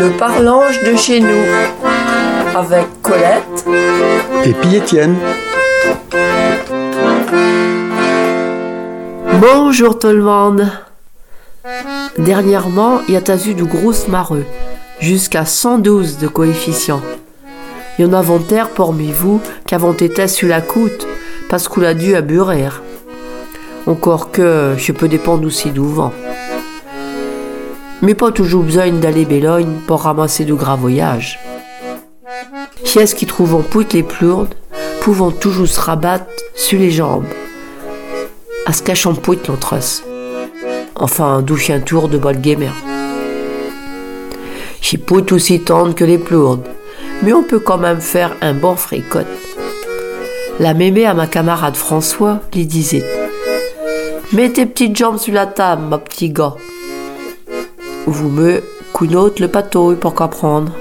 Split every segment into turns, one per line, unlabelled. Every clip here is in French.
Le parlange de chez nous avec Colette
et puis Étienne.
Bonjour tout le monde. Dernièrement, il y a eu de grosses mareux, jusqu'à 112 de coefficient. Il y en a terre parmi vous qui avons été sur la côte parce qu'on a dû à Encore que je peux dépendre aussi du vent. Mais pas toujours besoin d'aller Bélogne pour ramasser de gras voyages. Est-ce qui trouvent poutre les plourdes, pouvant toujours se rabattre sur les jambes, à se cacher en poutre l'entresse. Enfin, d'où un tour de bol gamer. J'y poutre aussi tendre que les plourdes, mais on peut quand même faire un bon fricote. La mémé à ma camarade François lui disait Mets tes petites jambes sur la table, ma petit gars. Vous me counote le patouille pour comprendre.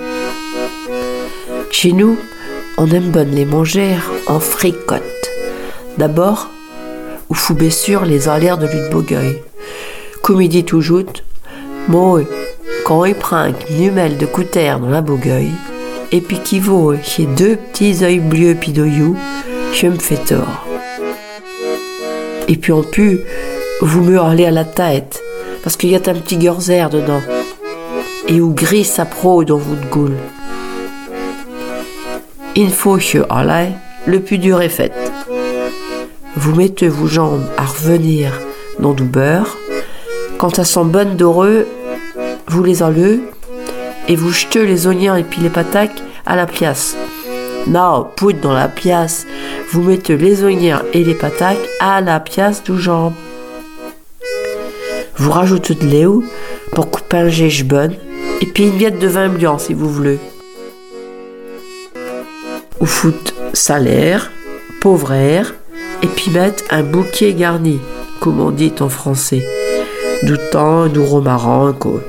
Chez nous, on aime bonne les manger en fricote. D'abord, ou fou sûr les l'air de l'une. Comme il dit toujours, moi, quand il prend numel de couter dans la bogueuil, et puis qui vaut chez deux petits œils bleus pidoyou, je me fais tort. Et puis en plus, vous me hurlez à la tête, parce qu'il y a un petit gorzer dedans, et où gris sa pro dans votre goule. Il faut que, le plus dur est fait. Vous mettez vos jambes à revenir dans du beurre. Quand elles sont bonnes d'heureux, vous les enlevez et vous jetez les oignons et puis les patates à la pièce. Non, poudre dans la pièce. Vous mettez les oignons et les patates à la pièce du jambes. Vous rajoutez de l'eau pour couper un gèche bonne et puis une biette de vin blanc si vous voulez ou fout salaire, pauvre air, et puis mettre un bouquet garni, comme on dit en français. Du thym, du romarin, quoi.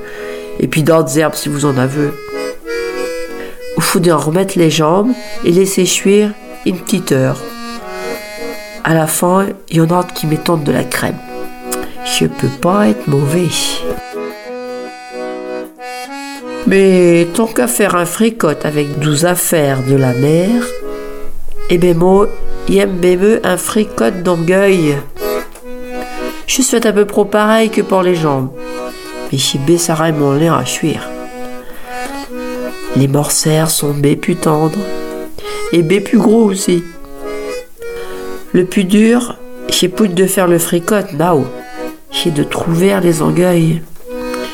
Et puis d'autres herbes si vous en avez. Ou faut en remettre les jambes et laisser cuire une petite heure. À la fin, il y en a qui mettent de la crème. Je peux pas être mauvais. Mais tant qu'à faire un fricote avec 12 affaires de la mer, eh ben moi, bien un fricote d'orgueil. Je suis un peu pro pareil que pour les jambes. Mais chez Bessaray mon l'air à chuire. Les morcères sont bé plus tendres et bé plus gros aussi. Le plus dur, c'est de faire le fricote, now. C'est de trouver les orgueils.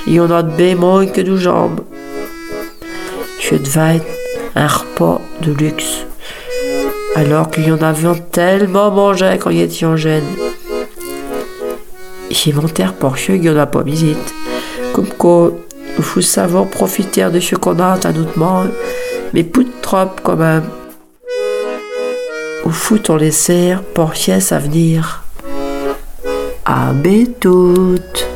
Il y en a de bé moins que de jambes je devais être un repas de luxe. Alors qu'il y en avait tellement mangé quand il était en gêne. J'ai terre pour ceux qui en a pas visite. Comme quoi, il faut savoir profiter de ce qu'on a à notre monde, mais pas trop quand même. Au foot on les sert à venir? À toutes.